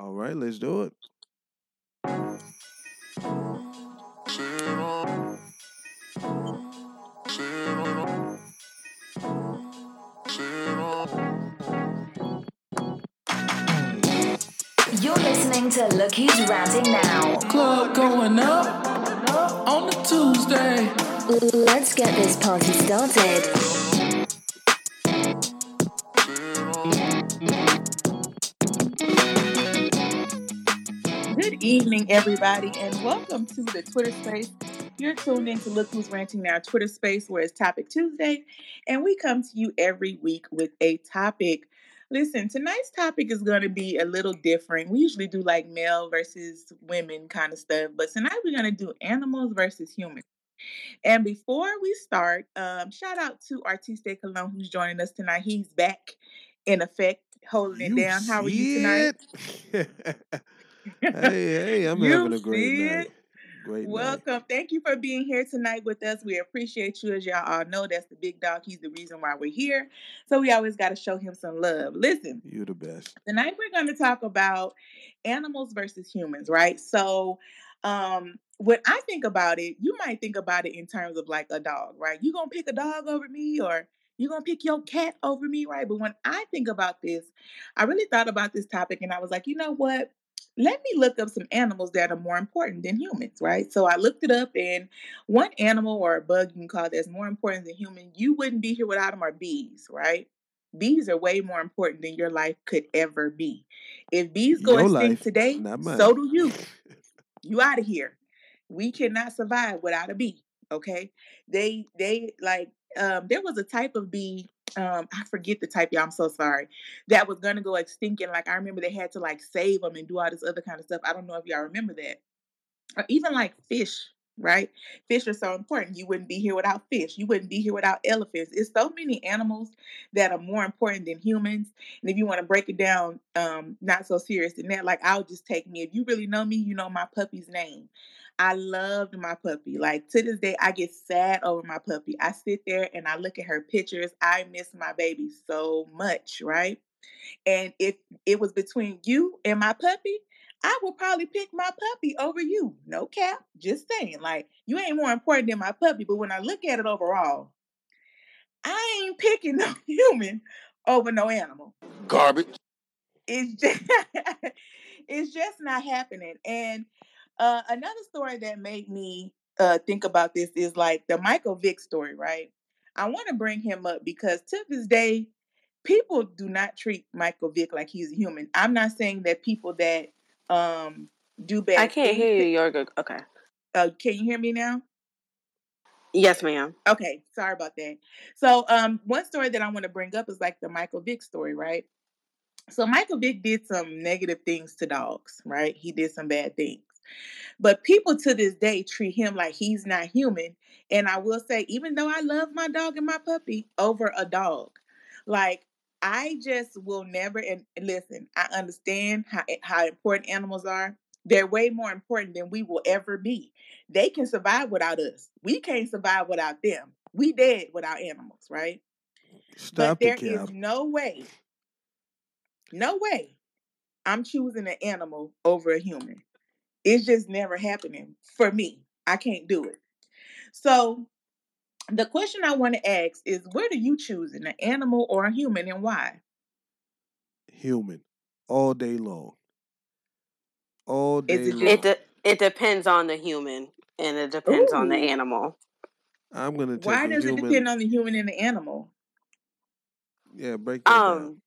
All right, let's do it. You're listening to Look Who's Ranting Now. Club going up on a Tuesday. Let's get this party started. Evening, everybody, and welcome to the Twitter space. You're tuned in to Look Who's Ranting Now Twitter space, where it's Topic Tuesday, and we come to you every week with a topic. Listen, tonight's topic is going to be a little different. We usually do like male versus women kind of stuff, but tonight we're going to do animals versus humans. And before we start, um, shout out to Artiste Cologne who's joining us tonight. He's back in effect, holding You it down. How are you tonight? hey, hey, I'm having a great night. it? Great night. Welcome. Thank you for being here tonight with us. We appreciate you. As y'all all know, that's the big dog. He's the reason why we're here. So we always got to show him some love. Listen, You're the best. tonight we're going to talk about animals versus humans, right? So, um, when I think about it, you might think about it in terms of like a dog, right? You gonna pick a dog over me, or you gonna pick your cat over me, right? But when I think about this, I really thought about this topic, and I was like, you know what? Let me look up some animals that are more important than humans, right? So I looked it up, and one animal or a bug you can call that's more important than human, you wouldn't be here without them, are bees, right? Bees are way more important than your life could ever be. If bees go Your extinct today, so do you. You out of here. We cannot survive without a bee. Okay. They they like um there was a type of bee, um, I forget the type, y'all. I'm so sorry. That was gonna go extinct. And like I remember they had to like save them and do all this other kind of stuff. I don't know if y'all remember that. Or even like fish, right? Fish are so important. You wouldn't be here without fish. You wouldn't be here without elephants. It's so many animals that are more important than humans. And if you want to break it down, um, not so serious than that, like I'll just take me. If you really know me, you know my puppy's name. I loved my puppy. Like to this day, I get sad over my puppy. I sit there and I look at her pictures. I miss my baby so much, right? And if it was between you and my puppy, I would probably pick my puppy over you. No cap. Just saying. Like, you ain't more important than my puppy. But when I look at it overall, I ain't picking no human over no animal. Garbage. It's just, it's just not happening. And uh, another story that made me uh, think about this is like the Michael Vick story, right? I want to bring him up because to this day, people do not treat Michael Vick like he's a human. I'm not saying that people that um do bad. I can't things- hear you. You're good. Okay. Uh, can you hear me now? Yes, ma'am. Okay, sorry about that. So, um, one story that I want to bring up is like the Michael Vick story, right? So, Michael Vick did some negative things to dogs, right? He did some bad things. But people to this day treat him like he's not human. And I will say, even though I love my dog and my puppy over a dog, like I just will never and listen, I understand how eh, how important animals are. They're way more important than we will ever be. They can survive without us. We can't survive without them. We dead without animals, right? Stop but it, there is no way, no way I'm choosing an animal over a human. It's just never happening for me. I can't do it. So the question I want to ask is where do you choose an animal or a human and why? Human. All day long. All day it long. It de- it depends on the human and it depends on the animal. I'm gonna take Why a does it depend on the human and the animal? Yeah, break that down. Um,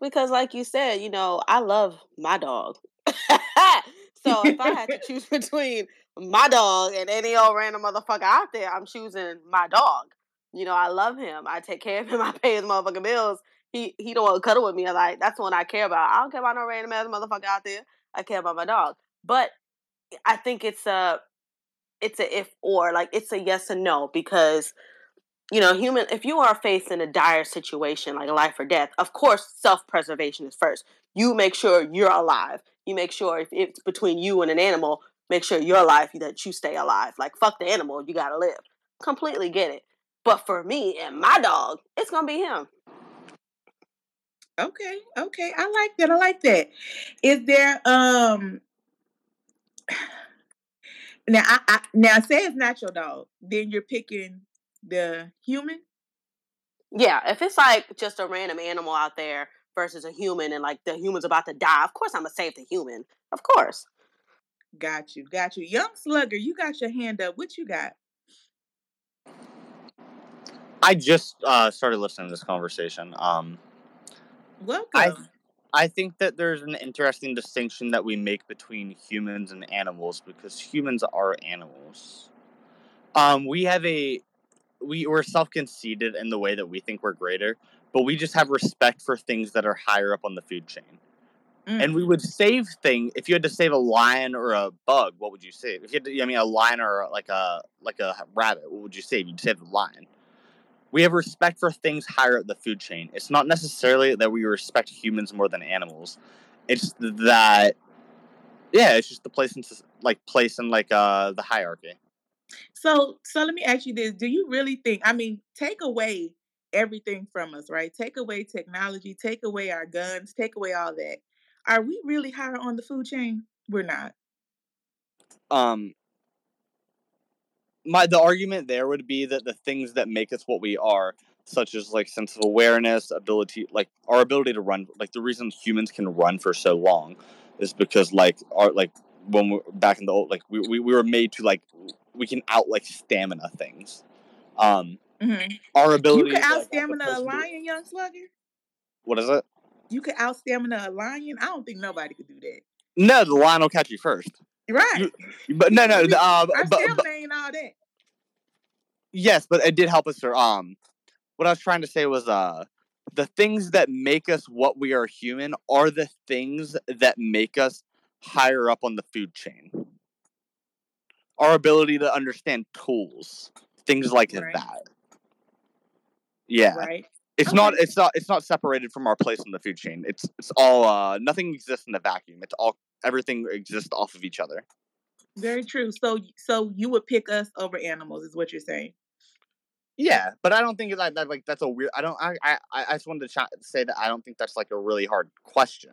because like you said, you know, I love my dog. So if I had to choose between my dog and any old random motherfucker out there, I'm choosing my dog. You know, I love him. I take care of him. I pay his motherfucking bills. He he don't want to cuddle with me. I'm like that's the one I care about. I don't care about no random ass motherfucker out there. I care about my dog. But I think it's a it's a if or like it's a yes and no because you know human if you are faced in a dire situation like life or death of course self-preservation is first you make sure you're alive you make sure if it's between you and an animal make sure your life that you stay alive like fuck the animal you gotta live completely get it but for me and my dog it's gonna be him Okay, okay. I like that. I like that. Is there um now I, I now say it's not your dog, then you're picking the human? Yeah, if it's like just a random animal out there versus a human and like the human's about to die, of course I'm gonna save the human. Of course. Got you, got you. Young slugger, you got your hand up. What you got? I just uh, started listening to this conversation. Um, Welcome. I I think that there's an interesting distinction that we make between humans and animals because humans are animals. Um, we have a we we're self conceited in the way that we think we're greater, but we just have respect for things that are higher up on the food chain. Mm. And we would save thing if you had to save a lion or a bug, what would you save? If you had to, I mean, a lion or like a like a rabbit, what would you save? You'd save the lion. We have respect for things higher up the food chain. It's not necessarily that we respect humans more than animals. It's that, yeah, it's just the place in like place in like uh the hierarchy. So, so let me ask you this: Do you really think? I mean, take away everything from us, right? Take away technology, take away our guns, take away all that. Are we really higher on the food chain? We're not. Um, my the argument there would be that the things that make us what we are such as like sense of awareness ability like our ability to run like the reason humans can run for so long is because like our like when we're back in the old like we, we, we were made to like we can out like stamina things um Mhm. our You ability could to, out like, stamina a lion, young slugger. what is it You could out stamina a lion. I don't think nobody could do that. no the lion will catch you first Right. but no no the, uh, Our but, but, ain't all that. Yes, but it did help us. Or um, what I was trying to say was uh, the things that make us what we are human are the things that make us higher up on the food chain. Our ability to understand tools, things like Right. that. Yeah, Right. it's not. It's not. It's not separated from our place in the food chain. It's. It's all. Uh, nothing exists in a vacuum. It's all. Everything exists off of each other. Very true. So, so you would pick us over animals, is what you're saying? Yeah, but I don't think that, that like that's a weird. I don't. I I I I just wanted to ch- say that I don't think that's like a really hard question.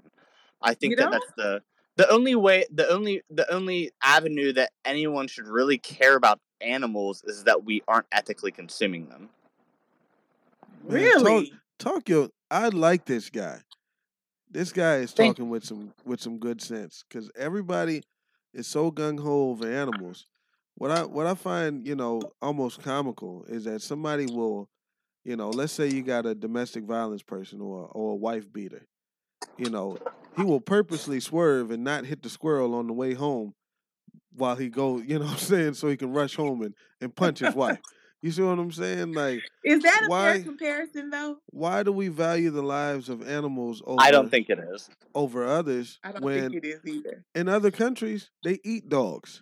I think You that don't? that's the the only way, the only the only avenue that anyone should really care about animals is that we aren't ethically consuming them. Man, Really? Talk your. I like this guy. This guy is Thank- talking with some with some good sense because everybody is so gung ho over animals. What I what I find you know almost comical is that somebody will, you know, let's say you got a domestic violence person or or a wife beater, you know, he will purposely swerve and not hit the squirrel on the way home while he go, you know what I'm saying, so he can rush home and, and punch his wife. You see what I'm saying? Like Is that a Why- fair comparison, though? why do we value the lives of animals over I don't think it is. over others I don't when think it is either. in other countries they eat dogs?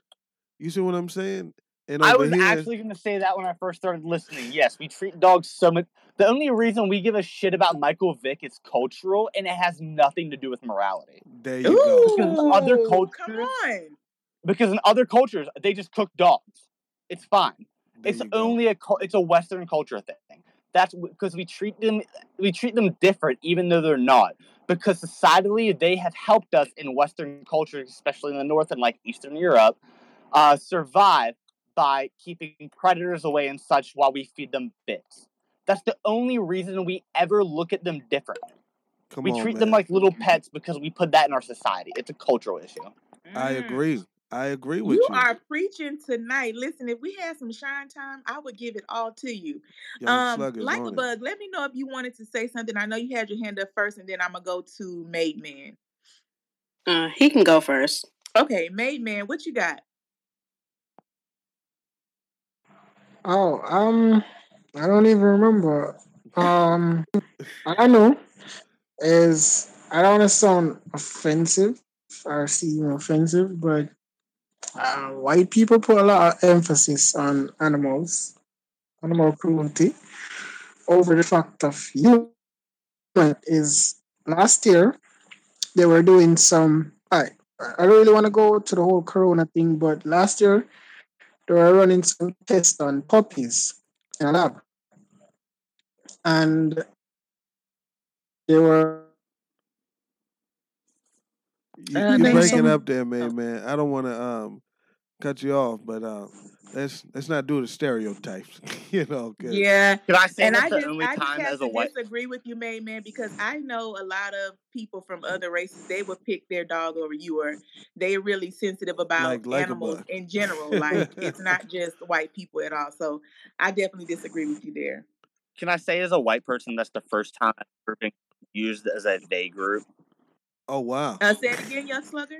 You see what I'm saying? And I was here, actually going to say that when I first started listening. Yes, we treat dogs so much. The only reason we give a shit about Michael Vick is cultural, and it has nothing to do with morality. there you go. Because other Ooh, Come cultures- on. Because in other cultures, they just cook dogs. It's fine. There it's you go. only a it's a Western culture thing. That's because we treat them we treat them different, even though they're not. Because societally, they have helped us in Western culture, especially in the North and like Eastern Europe, uh, survive by keeping predators away and such while we feed them bits. That's the only reason we ever look at them different. Come we on, treat man. them like little pets because we put that in our society. It's a cultural issue. I Mm. agree. I agree with You you. are preaching tonight. Listen, if we had some shine time, I would give it all to you. Young Um, like a bug, let me know if you wanted to say something. I know you had your hand up first, and then I'm gonna go to Made Man. Uh, he can go first. Okay, Made Man, what you got? Oh, um, I don't even remember. Um, I know is I don't want to sound offensive or seem offensive, but uh, white people put a lot of emphasis on animals, animal cruelty, over the fact of human is last year they were doing some. I I really want to go to the whole corona thing, but last year they were running some tests on puppies in a lab. And they were You, Uh, you man, breaking man. up there, man, man. I don't want to um cut you off, but uh, let's let's not do the stereotypes. you know, 'cause- Yeah. Can I say And that's I the just, only I just have as to a white? disagree with you, Made Man, because I know a lot of people from other races. They would pick their dog over you, or they're really sensitive about Like- like animals in general. Like it's not just white people at all. So I definitely disagree with you there. Can I say as a white person that's the first time I've ever been used as a they group? Oh wow. Uh, say it again, young slugger.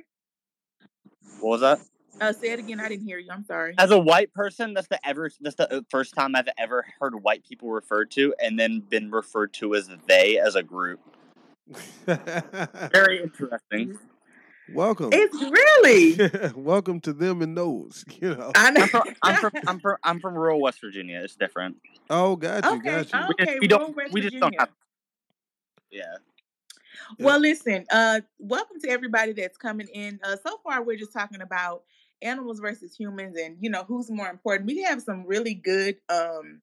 What was that? Uh, say it again. I didn't hear you. I'm sorry. As a white person, that's the ever that's the first time I've ever heard white people referred to and then been referred to as they as a group. Very interesting. Welcome. It's really. Welcome to them and those. You know. I know. I'm from I'm from I'm from I'm from rural West Virginia. It's different. Oh, got you, Okay, got you. oh. We just, Okay, we don't rural West we just don't Virginia. have. Yeah. Well, listen, uh, welcome to everybody that's coming in. Uh, so far, we're just talking about animals versus humans and, you know, who's more important. We have some really good um,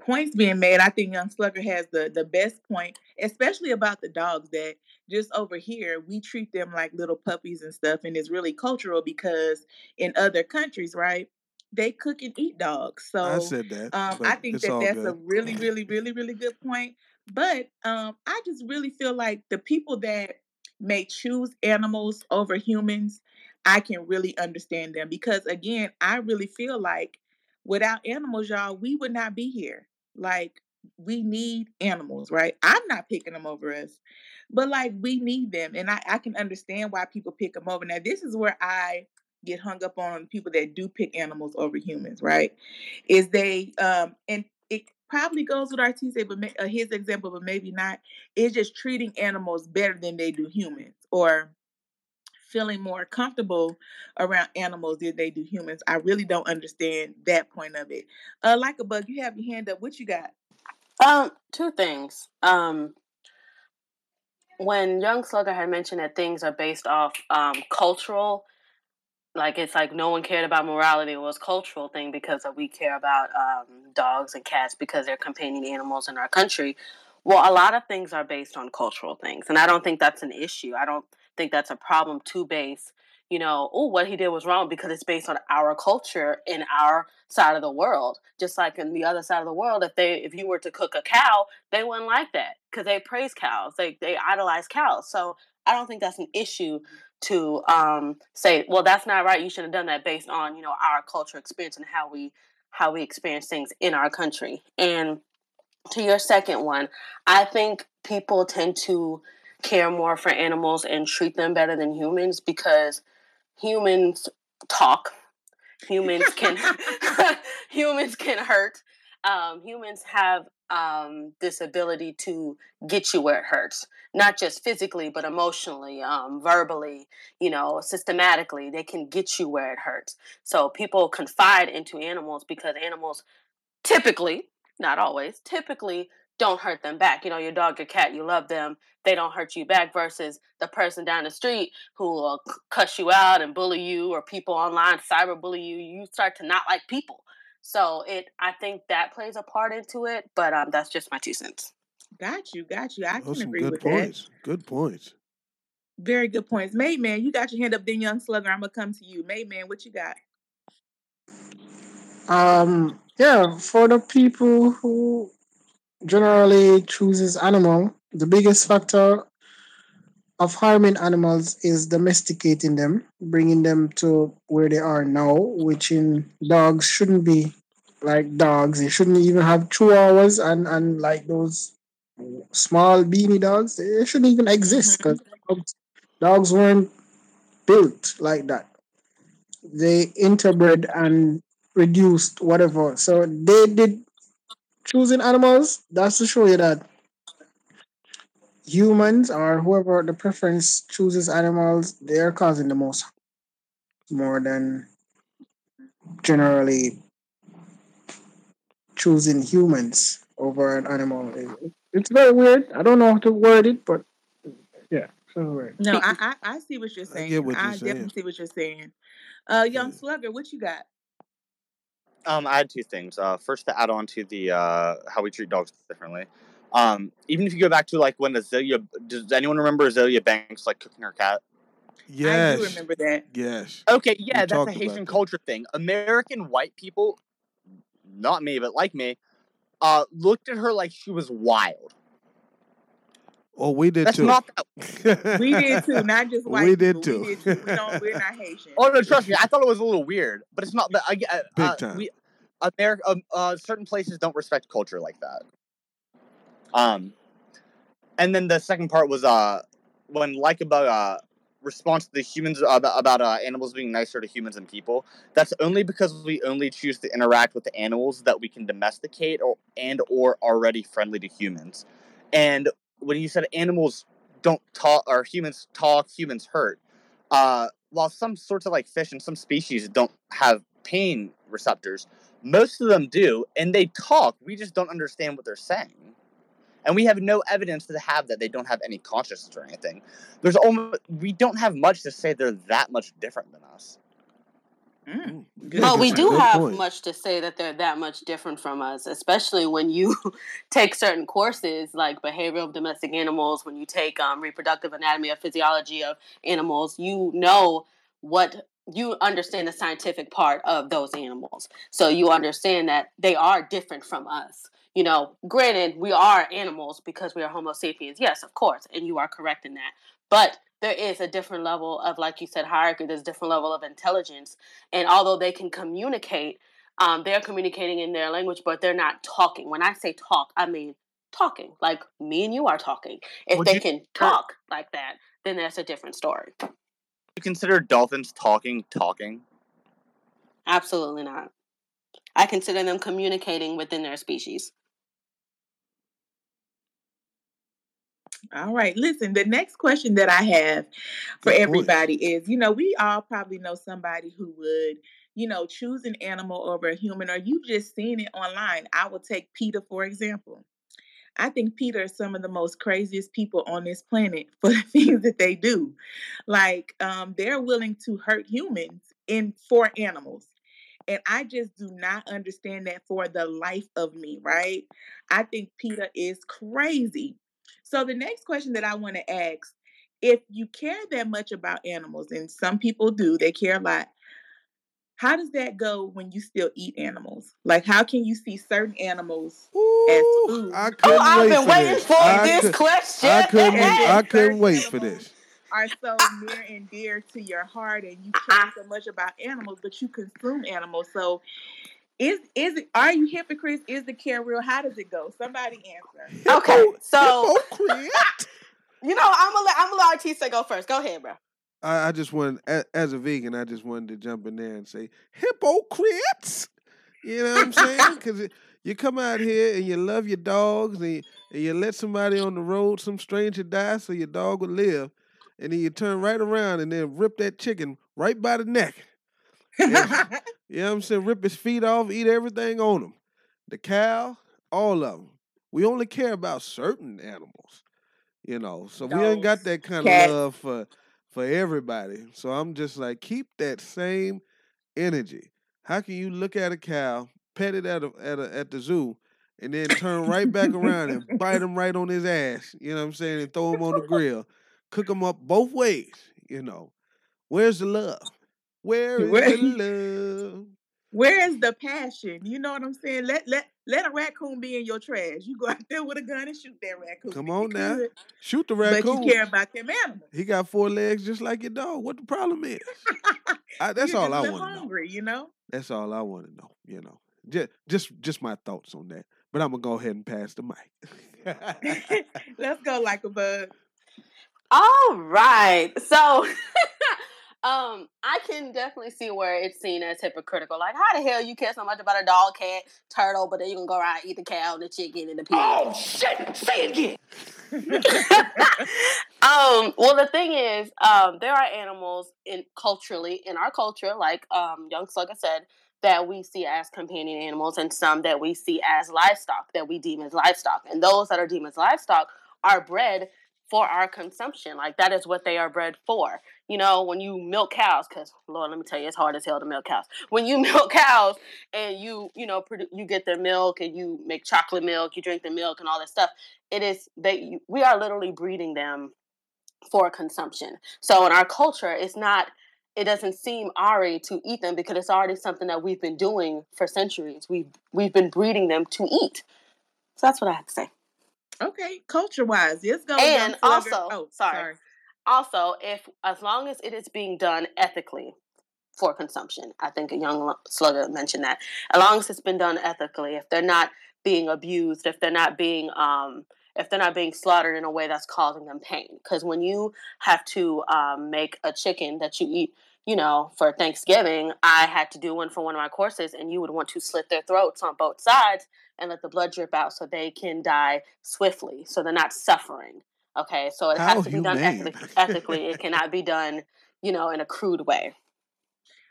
points being made. I think Young Slugger has the, the best point, especially about the dogs that just over here, we treat them like little puppies and stuff. And it's really cultural because in other countries, right, they cook and eat dogs. So I said that. um, I think that that's a really, really, really, really good point. But um, I just really feel like the people that may choose animals over humans, I can really understand them because again, I really feel like without animals, y'all, we would not be here. Like we need animals, right? I'm not picking them over us, but like we need them, and I, I can understand why people pick them over. Now, this is where I get hung up on people that do pick animals over humans, right? Is they um and it probably goes with Artiste, but uh, his example, but maybe not. Is just treating animals better than they do humans, or feeling more comfortable around animals than they do humans. I really don't understand that point of it. Uh, like a bug, you have your hand up. What you got? Um, two things. Um, when Young Slugger had mentioned that things are based off um, cultural, like it's like no one cared about morality. It was cultural thing because we care about um, dogs and cats because they're companion animals in our country. Well, a lot of things are based on cultural things, and I don't think that's an issue. I don't think that's a problem to base. You know, oh, what he did was wrong because it's based on our culture in our side of the world. Just like in the other side of the world, if they if you were to cook a cow, they wouldn't like that because they praise cows. They they idolize cows. So I don't think that's an issue to um, say, well, that's not right. You should have done that based on you know our culture experience and how we how we experience things in our country. And to your second one, I think people tend to care more for animals and treat them better than humans because humans talk humans can humans can hurt um, humans have um, this ability to get you where it hurts not just physically but emotionally um, verbally you know systematically they can get you where it hurts. So people confide into animals because animals typically not always typically don't hurt them back. You know your dog your cat you love them they don't hurt you back versus the person down the street who will cuss you out and bully you or people online cyber bully you you start to not like people so it i think that plays a part into it but um that's just my two cents Got you, got you. I Those can some agree good with points. Good points. Very good points. Made man, you got your hand up, then young slugger. I'm gonna come to you. Made man, what you got? Um, yeah, for the people who generally chooses animal, the biggest factor of harming animals is domesticating them, bringing them to where they are now, which in dogs shouldn't be like dogs. They shouldn't even have chihuahuas and, and like those small beanie dogs. They shouldn't even exist mm-hmm. because dogs, dogs weren't built like that. They interbred and reduced whatever. So they did choosing animals. That's to show you that humans or whoever the preference chooses animals, they are causing the most more than generally choosing humans over an animal. It- It's very weird. I don't know how to word it, but yeah, so weird. No, I, I I see what you're I saying. get what you're definitely saying. see what you're saying. Uh, young Yeah. slugger, what you got? Um, I had two things. Uh, first to add on to the uh, how we treat dogs differently. Um, even if you go back to like when Azealia, does anyone remember Azealia Banks like cooking her cat? Yes. I do remember that. Yes. Okay, yeah, that's a about Haitian that. culture thing. American white people, not me, but like me, uh, looked at her like she was wild. Oh, we did That's too. not that. We did too, not just white We did people. We too. did too. We don't. We're not Haitian. Oh no, trust me, I thought it was a little weird, but it's not that. I get Big uh, time. We, America, um, uh, certain places don't respect culture like that. Um, and then the second part was uh when like about uh response to the humans about, about uh, animals being nicer to humans and people. That's only because we only choose to interact with the animals that we can domesticate or and or already friendly to humans. And when you said animals don't talk or humans talk, humans hurt. Uh, while some sorts of like fish and some species don't have pain receptors, most of them do, and they talk. We just don't understand what they're saying. And we have no evidence to have that they don't have any consciousness or anything. There's almost we don't have much to say they're that much different than us. Mm, Yeah, good But we do good have point. much to say that they're that much different from us, especially when you take certain courses like behavioral of domestic animals, when you take um, reproductive anatomy or physiology of animals, you know what you understand the scientific part of those animals. So you understand that they are different from us. You know, granted, we are animals because we are Homo sapiens. Yes, of course, and you are correct in that. But there is a different level of, like you said, hierarchy. There's a different level of intelligence and although they can communicate, um, they're communicating in their language, but they're not talking. When I say talk, I mean talking, like me and you are talking. If Would they you- can talk like that, then that's a different story. You consider dolphins talking talking? Absolutely not. I consider them communicating within their species. All right. Listen, the next question that I have for everybody is, you know, we all probably know somebody who would, you know, choose an animal over a human, or you've just seen it online. I will take PETA for example. I think PETA are some of the most craziest people on this planet for the things that they do. Like, um, they're willing to hurt humans in for animals. And I just do not understand that for the life of me, right? I think PETA is crazy. So the next question that I want to ask, if you care that much about animals, and some people do, they care a lot. How does that go when you still eat animals? Like, how can you see certain animals as Ooh, food? I Oh, couldn't I've wait been for waiting this. for I this could- question. I couldn't. I couldn't wait for this. Are so near and dear to your heart, and you care so much about animals, but you consume animals. So, is is it? Are you hypocrites? Is the care real? How does it go? Somebody answer. Okay, so- hypocrite. You know, I'm gonna let I'm gonna let Artista go first. Go ahead, bro. I, I just want, as, as a vegan, I just wanted to jump in there and say hypocrites. You know what I'm saying? Because you come out here and you love your dogs and you, and you let somebody on the road, some stranger die so your dog would live, and then you turn right around and then rip that chicken right by the neck. Yeah. You know what I'm saying? Rip his feet off, eat everything on him. The cow, all of them. We only care about certain animals, you know. So we ain't got that kind cats. of love for for everybody. So I'm just like, keep that same energy. How can you look at a cow, pet it at a, at a, at the zoo, and then turn right back around and bite him right on his ass? You know what I'm saying? And throw him on the grill, cook him up both ways. You know, where's the love? Where is Where- the love? Where is the passion? You know what I'm saying? Let let let a raccoon be in your trash. You go out there with a gun and shoot that raccoon. Come on now. could, Shoot the raccoon. But raccoon. you care about them animals. He got four legs just like your dog. What the problem is? I, that's You all just I want to know. hungry, you know. That's all I want to know. You know, just just just my thoughts on that. But I'm gonna go ahead and pass the mic. Let's go like a bug. All right. So um I can definitely see where it's seen as hypocritical. Like how the hell you care so much about a dog, cat, turtle, but then you can go around eat the cow, and the chicken, and the pig. Oh shit! Say it again. um, well, the thing is, um, there are animals in culturally in our culture, like um, Young Slugger said, that we see as companion animals, and some that we see as livestock that we deem as livestock, and those that are deemed as livestock are bred for our consumption. Like that is what they are bred for. You know, when you milk cows, because Lord, let me tell you, it's hard as hell to milk cows. When you milk cows and you, you know, produ- you get their milk and you make chocolate milk, you drink the milk and all that stuff. It is they. We are literally breeding them for consumption. So in our culture, it's not it doesn't seem ari to eat them because it's already something that we've been doing for centuries. We've we've been breeding them to eat. So that's what I have to say. Okay, culture wise, let's go. Young And also, oh, sorry. sorry. Also, if as long as it is being done ethically for consumption, I think a young slugger mentioned that. As long as it's been done ethically, if they're not being abused, if they're not being um, if they're not being slaughtered in a way that's causing them pain, because when you have to um, make a chicken that you eat, you know, for Thanksgiving, I had to do one for one of my courses, and you would want to slit their throats on both sides and let the blood drip out so they can die swiftly, so they're not suffering. Okay, so it How has oh, to be done humane. ethically. ethically. It cannot be done, you know, in a crude way.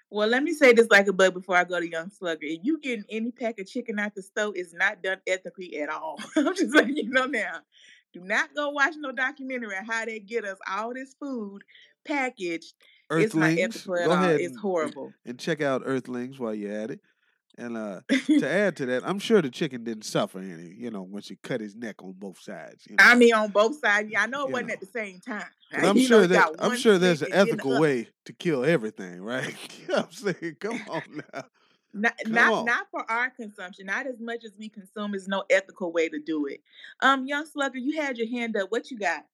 Well, let me say this like a bug before I go to Young Slugger. If you getting any pack of chicken out the stove, it's not done ethically at all. I'm just letting you know now. Do not go watch no documentary on how they get us all this food packaged. It's not Earthlings. ethical at Go all. ahead It's and, horrible. and check out Earthlings while you're at it. And uh, to add to that, I'm sure the chicken didn't suffer any, you know, when she cut his neck on both sides. You know? I mean, on both sides. Yeah, I know it You wasn't know. at the same time. 'Cause I'm You know, sure that I'm sure there's an stick and then the ethical way to kill everything, right? you know I'm saying? Come on now. Not Come not on. not for our consumption. Not as much as we consume. Is no ethical way to do it. Um, young slugger, you had your hand up. What you got?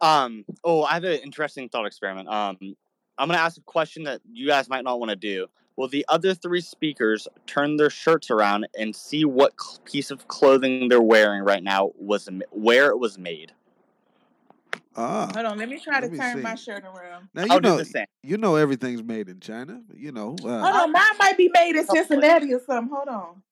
Um. Oh, I have an interesting thought experiment. Um, I'm gonna ask a question that you guys might not want to do. Will the other three speakers turn their shirts around and see what cl- piece of clothing they're wearing right now was m- where it was made? Ah. Hold on, let me try to me turn my shirt around. Now you I'll do know the same. you know everything's made in China. You know, Hold uh, on, mine might be made in Cincinnati or something. Hold on.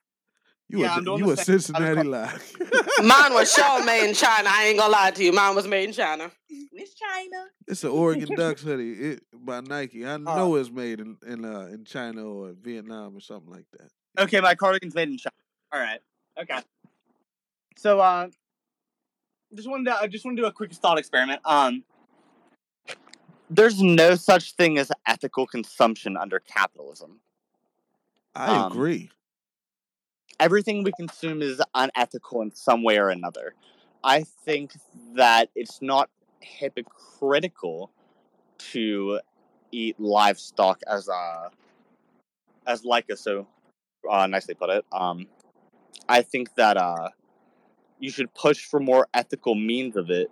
You Yeah, a I'm doing you the a same. Cincinnati co- lie. Mine was sure made in China. I ain't gonna lie to you. Mine was made in China. It's China. It's an Oregon Ducks hoodie it, by Nike. I Uh, know it's made in in, uh, in China or Vietnam or something like that. Okay, my cardigan's made in China. All right. Okay. So, uh, just wanted to I just want to do a quick thought experiment. Um, there's no such thing as ethical consumption under capitalism. I Um, agree. Everything we consume is unethical in some way or another. I think that it's not hypocritical to eat livestock as a as like a so uh, nicely put it. Um, I think that uh, you should push for more ethical means of it,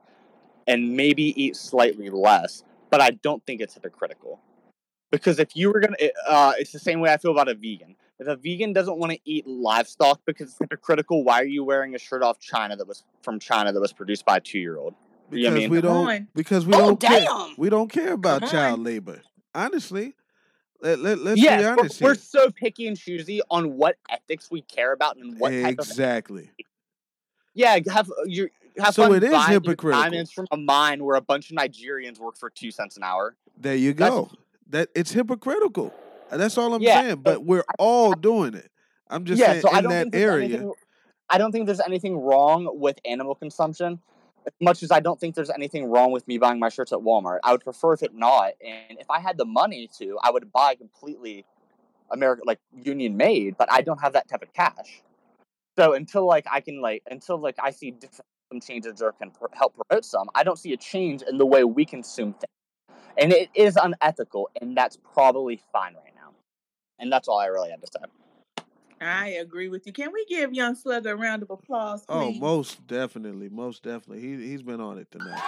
and maybe eat slightly less. But I don't think it's hypocritical because if you were gonna, uh, it's the same way I feel about a vegan. If a vegan doesn't want to eat livestock because it's hypocritical, why are you wearing a shirt off China that was from China that was produced by a two year old? Because yeah, I mean- we don't because we Oh, don't care. We don't care about Come child on. labor. Honestly, let, let, let's be Yes, we're, honest we're so picky and choosy on what ethics we care about and what type of exactly. yeah have uh, you have So fun it is buying your hypocritical. diamonds from a mine where a bunch of Nigerians work for two cents an hour. There you That's- go. That it's hypocritical. That's all I'm Yeah, saying. but But we're all doing it. I'm just yeah, saying so in that area. anything. I don't think there's anything wrong with animal consumption, as much as I don't think there's anything wrong with me buying my shirts at Walmart. I would prefer if it not, and if I had the money to, I would buy completely American, like union made. But I don't have that type of cash. So until like I can like until like I see different some changes or can pr- help promote some, I don't see a change in the way we consume things, and it is unethical, and that's probably fine right now. And that's all I really had to say. I agree with you. Can we give Young Slugger a round of applause, Oh, most definitely, most definitely. He he's been on it tonight.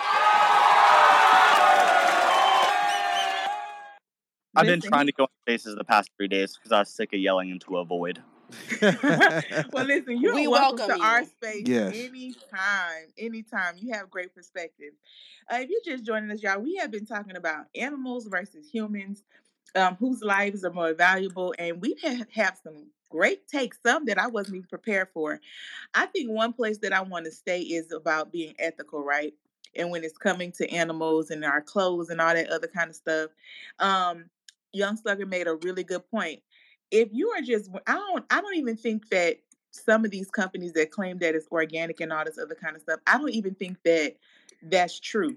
I've been trying to go on spaces the past three days because I was sick of yelling into a void. well, listen, you're We welcome, welcome to our space Yes. anytime. Anytime. You have great perspective. Uh, if you're just joining us, y'all, we have been talking about animals versus humans, um, whose lives are more valuable, and we have, some great takes, some that I wasn't even prepared for. I think one place that I want to stay is about being ethical, right? And when it's coming to animals and our clothes and all that other kind of stuff. Um, Young Slugger made a really good point if you are just I don't I don't even think that some of these companies that claim that it's organic and all this other kind of stuff, I don't even think that that's true.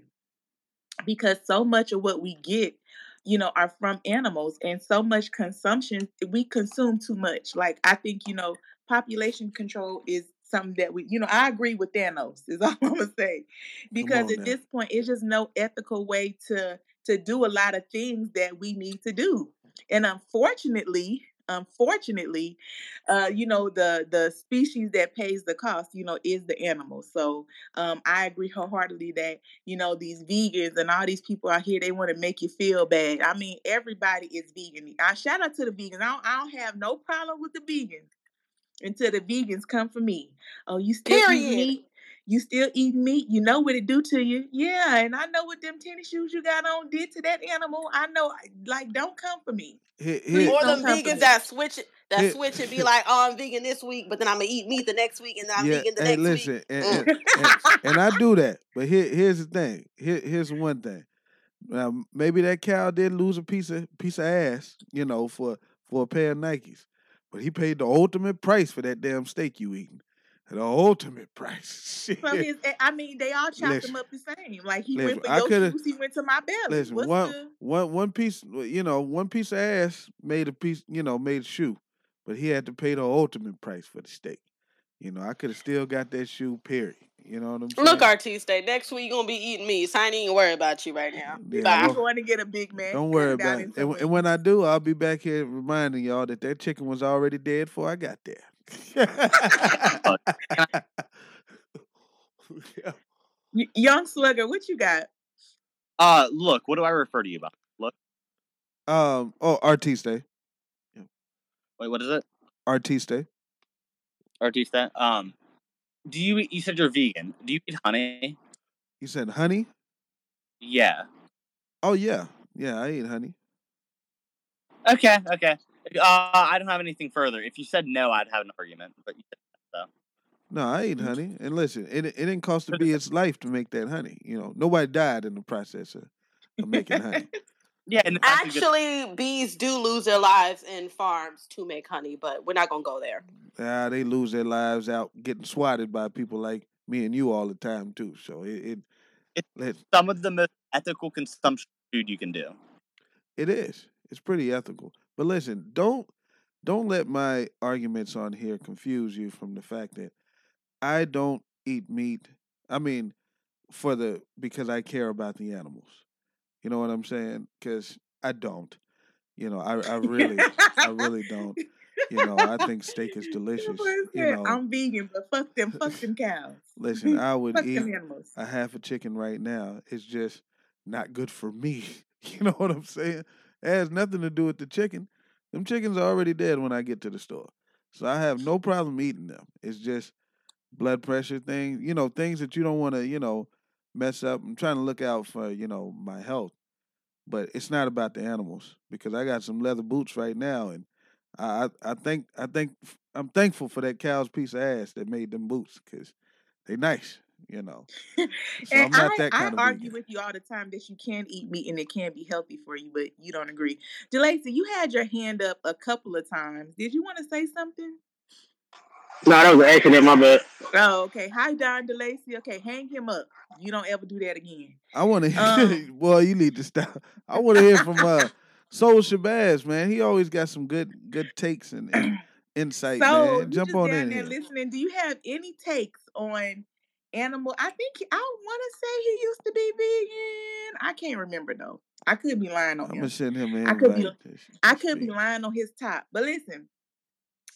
Because so much of what we get, you know, are from animals and so much consumption, we consume too much. Like I think, you know, population control is something that we, you know, I agree with Thanos. Is all I'm gonna say, because at now. this point, it's just no ethical way to to do a lot of things that we need to do, and unfortunately, unfortunately, uh, you know, the the species that pays the cost, you know, is the animal. So um, I agree wholeheartedly that you know these vegans and all these people out here they want to make you feel bad. I mean, everybody is vegan. I shout out to the vegans. I don't, I don't have no problem with the vegans until the vegans come for me. Oh, you still eat Period. meat? You still eat meat? You know what it do to you? Yeah, and I know what them tennis shoes you got on did to that animal. I know. Like, don't come for me. Here, Please here, Or them vegans that switch it, that Here- switch and be like, "Oh, I'm vegan this week, but then I'm gonna eat meat the next week, and then I'm yeah, vegan the hey, next listen, week." and, Mm. and, and, and I do that. But here, here's the thing. Here, here's one thing. Now, maybe that cow did lose a piece of piece of ass, you know, for for a pair of Nikes, but he paid the ultimate price for that damn steak you eating. The ultimate price. Shit. From his, eh, I mean, they all chopped Listen. him up the same. Like he Listen, went for I your coulda- shoes, he went to my belly. Listen, What's one, the? one, one piece, you know, one piece of ass made a piece, you know, made a shoe, but he had to pay the ultimate price for the steak. You know, I could have still got that shoe. Period. You know what I'm saying? Look, Artiste, next week you're gonna be eating meat, so I ain't even worry about you right now. Yeah, Bye. I'm going to get a big man. Don't worry about it. And, and when I do, I'll be back here reminding y'all that that chicken was already dead before I got there. Yeah. Y- Young Slugger, what you got? Uh, look, what do I refer to you about? Look, um. Oh, Artiste. wait, what is it? Artiste. Artista. Um, do you eat- you said you're vegan? Do you eat honey? You said honey? Yeah. Oh yeah, yeah. I eat honey. Okay, okay. Uh, I don't have anything further. If you said no, I'd have an argument. But you said so. No, I eat honey. And listen, it it didn't cost the bee its life to make that honey. You know, nobody died in the process of, of making honey. Yeah, and that's good- Actually, bees do lose their lives in farms to make honey, but we're not gonna go there. Ah, they lose their lives out getting swatted by people like me and you all the time too. So it it It- let- some of the most ethical consumption food you can do. it is. It's pretty ethical. But listen, don't don't let my arguments on here confuse you from the fact that I don't eat meat. I mean, for the because I care about the animals. You know what I'm saying? Because I don't. You know, I I really I really don't. You know, I think steak is delicious. You know, I'm vegan, but fuck them, fuck them cows. listen, I would fuck eat a half a chicken right now. It's just not good for me. You know what I'm saying? It has nothing to do with the chicken. Them chickens are already dead when I get to the store. So I have no problem eating them. It's just blood pressure things, you know, things that you don't want to, you know, mess up. I'm trying to look out for, you know, my health. But it's not about the animals because I got some leather boots right now and I I, I think I think I'm thankful for that cow's piece of ass that made them boots because they nice, you know. So I'm and not I, that I of argue vegan. with you all the time that you can eat meat and it can be healthy for you, but you don't agree. Delacey, you had your hand up a couple of times. Did you want to say something? No, that was an accident. My bad. Oh, okay. Hi, Don Delacey. Okay, hang him up. You don't ever do that again. I want to. Um, well, you need to stop. I want to hear from uh, Soul Shabazz, man. He always got some good good takes and, and insight, So man. Jump on down in there here. listening. Do you have any takes on animal? I think I want to say he used to be vegan. I can't remember though. I could be lying on I'm him. gonna send him I could be- I could be lying on his top. But listen,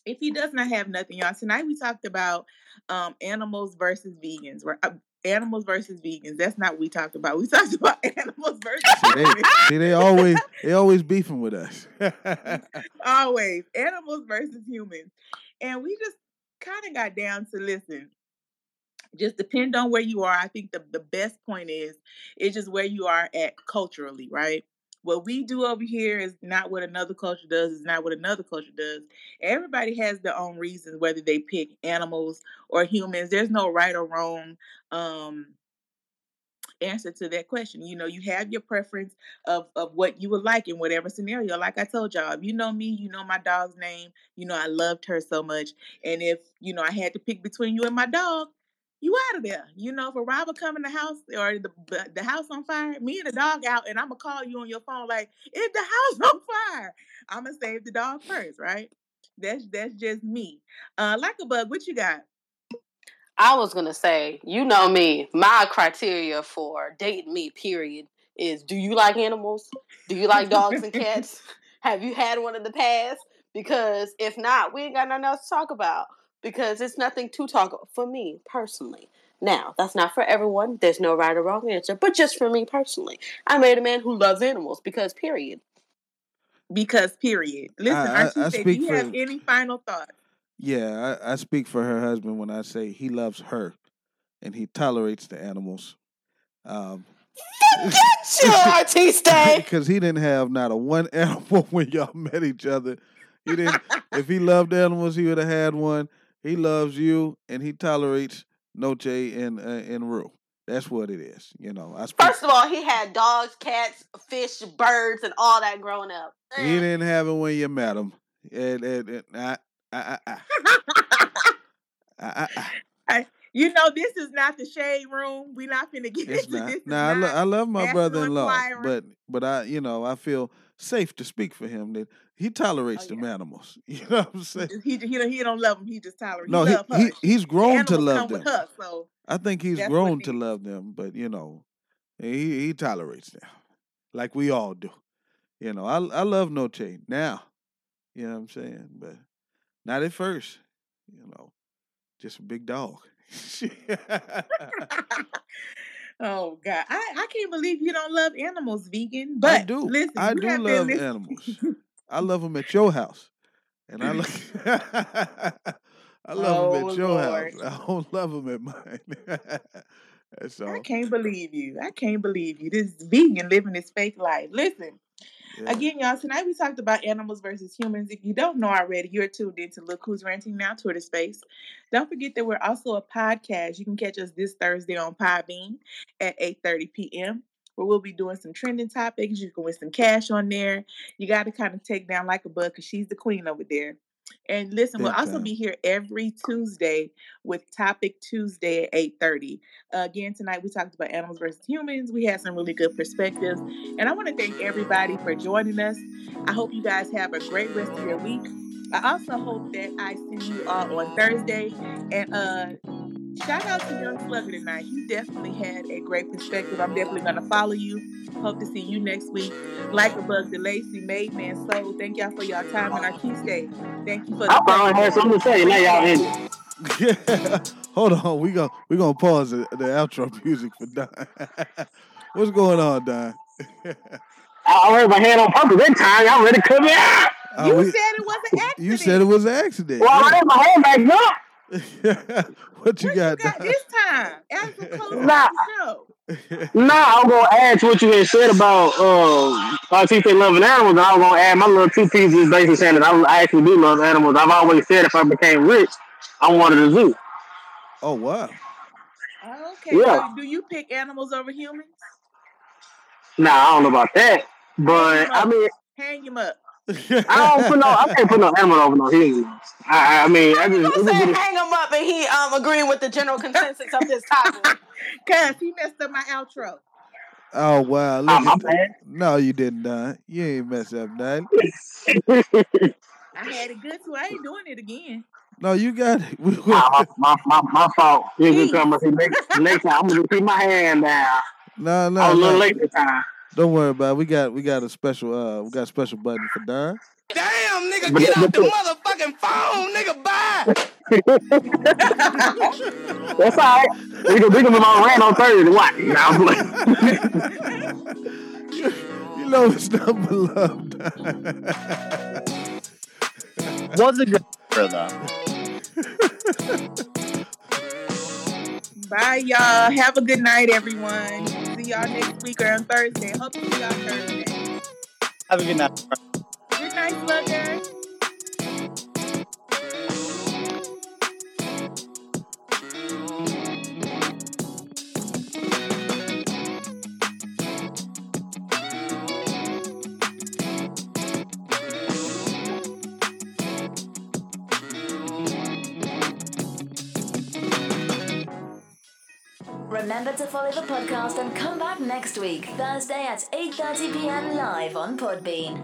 if he does not have nothing, y'all, tonight we talked about um animals versus vegans. Where Uh, animals versus vegans. That's not what we talked about. We talked about animals versus See, they, see, they always they always beefing with us. Always animals versus humans. And we just kind of got down to listen. Just depend on where you are. I think the, the best point is it's just where you are at culturally, right? What we do over here is not what another culture does, is not what another culture does. Everybody has their own reasons whether they pick animals or humans. There's no right or wrong um answer to that question. You know, you have your preference of of what you would like in whatever scenario. Like I told y'all, if you know me, you know my dog's name. You know I loved her so much, and if you know I had to pick between you and my dog, you out of there. You know, if a robber come in the house or the the- the house on fire, me and the dog out, and I'm gonna call you on your phone like, if the house on fire?" I'm gonna save the dog first, right? That's that's just me. Uh, like a bug, what you got? I was gonna say, you know me, my criteria for dating me, period, is do you like animals? Do you like dogs and cats? Have you had one in the past? Because if not, we ain't got nothing else to talk about. Because it's nothing to talk about for me personally. Now, that's not for everyone. There's no right or wrong answer, but just for me personally, I made a man who loves animals because, period. Because period. Listen, I- I- Archie, I do speak you for- have any final thoughts? Yeah, I, I speak for her husband when I say he loves her, and he tolerates the animals. Um, Chill, Artiste. because he didn't have not a one animal when y'all met each other. He didn't. if he loved animals, he would have had one. He loves you, and he tolerates Noche and uh, and Rue. That's what it is. You know, I speak. First of all, he had dogs, cats, fish, birds, and all that growing up. he didn't have it when you met him. And, and, and I, I, I, I, I, I, You know, this is not the shade room. We're not gonna get It's into not. this. Nah, I, lo- I love my brother-in-law, but but I, you know, I feel safe to speak for him that he tolerates Oh, them animals. You know what I'm saying? he, he, don't- he don't love them. He just tolerate. No, he, he, he he's grown to love them. Hush, so I think he's grown to love them, but you know, he he tolerates them like we all do. You know, I I love Noche now. You know what I'm saying? But not at first. You know, just a big dog. oh God, I, I can't believe you don't love animals, vegan. But I do. Listen, I do love animals. I love them at your house, and I look. I love them Oh, at your Lord. house. I don't love them at mine. All. I can't believe you. I can't believe you. This vegan living this fake life. Listen, Yeah. again, y'all, tonight we talked about animals versus humans. If you don't know already, you're tuned in to Look Who's Ranting Now Twitter space. Don't forget that we're also a podcast. You can catch us this Thursday on Podbean at 8.30 p.m. where we'll be doing some trending topics. You can win some cash on there. You got to kind of take down like a bug because she's the queen over there. And listen, we'll also be here every Tuesday with Topic Tuesday at 8.30. Uh, again, tonight we talked about animals versus humans. We had some really good perspectives. And I want to thank everybody for joining us. I hope you guys have a great rest of your week. I also hope that I see you all on Thursday. And uh, shout out to Young Slugger tonight. He definitely had a great perspective. I'm definitely going to follow you. Hope to see you next week. Like a bug, the Lacey, Made Man Soul. Thank y'all for y'all time and our key stay. Thank you for the I probably had something to say. Now y'all in. Hold on, we go we gonna pause the, the outro music for Don. What's going on, Don? I I raised my hand on purpose that time. Y'all ready to cut me out? Uh, You we- said it was an accident. you said it was an accident. Well, I raised my hand back up. what you What got? you got this time? As we Nah. the show. Nah, I'm gonna add to what you had said about uh Artiste loving animals. and I'm gonna add my little two pieces basically saying that I, I actually do love animals. I've always said if I became rich, I wanted a zoo. oh wow. Okay. Yeah. so do you pick animals over humans? Nah, I don't know about that. But I mean Hang him up. I don't put no I can't put no animal over no human. I, I mean I just, You it was said just hang him up, and he um agreeing with the general consensus of this topic. Cause he messed up my outro. oh wow. Look Ah, my bad. No, you didn't, Don. You ain't mess up nothing. I had it good too. I ain't doing it again. No, you got it. My, my, my, my fault. You can come see next, next time I'm gonna keep my hand down. no, no, I was a little no. late this time. Don't worry about it. We got we got a special uh we got a special button for Don. Damn, nigga, get but- off the motherfucking phone, nigga. Bye. That's all right. We can we can be on rant on Thursday. What? Nah, I'm playing. You know it's number love, Don. Was a good for though. Bye, y'all. Have a good night, everyone. See y'all next week or on Thursday. Hope to see y'all Thursday. Have a good night. Good night, Slugger. To follow the podcast and come back next week, Thursday at 8.30pm live on Podbean.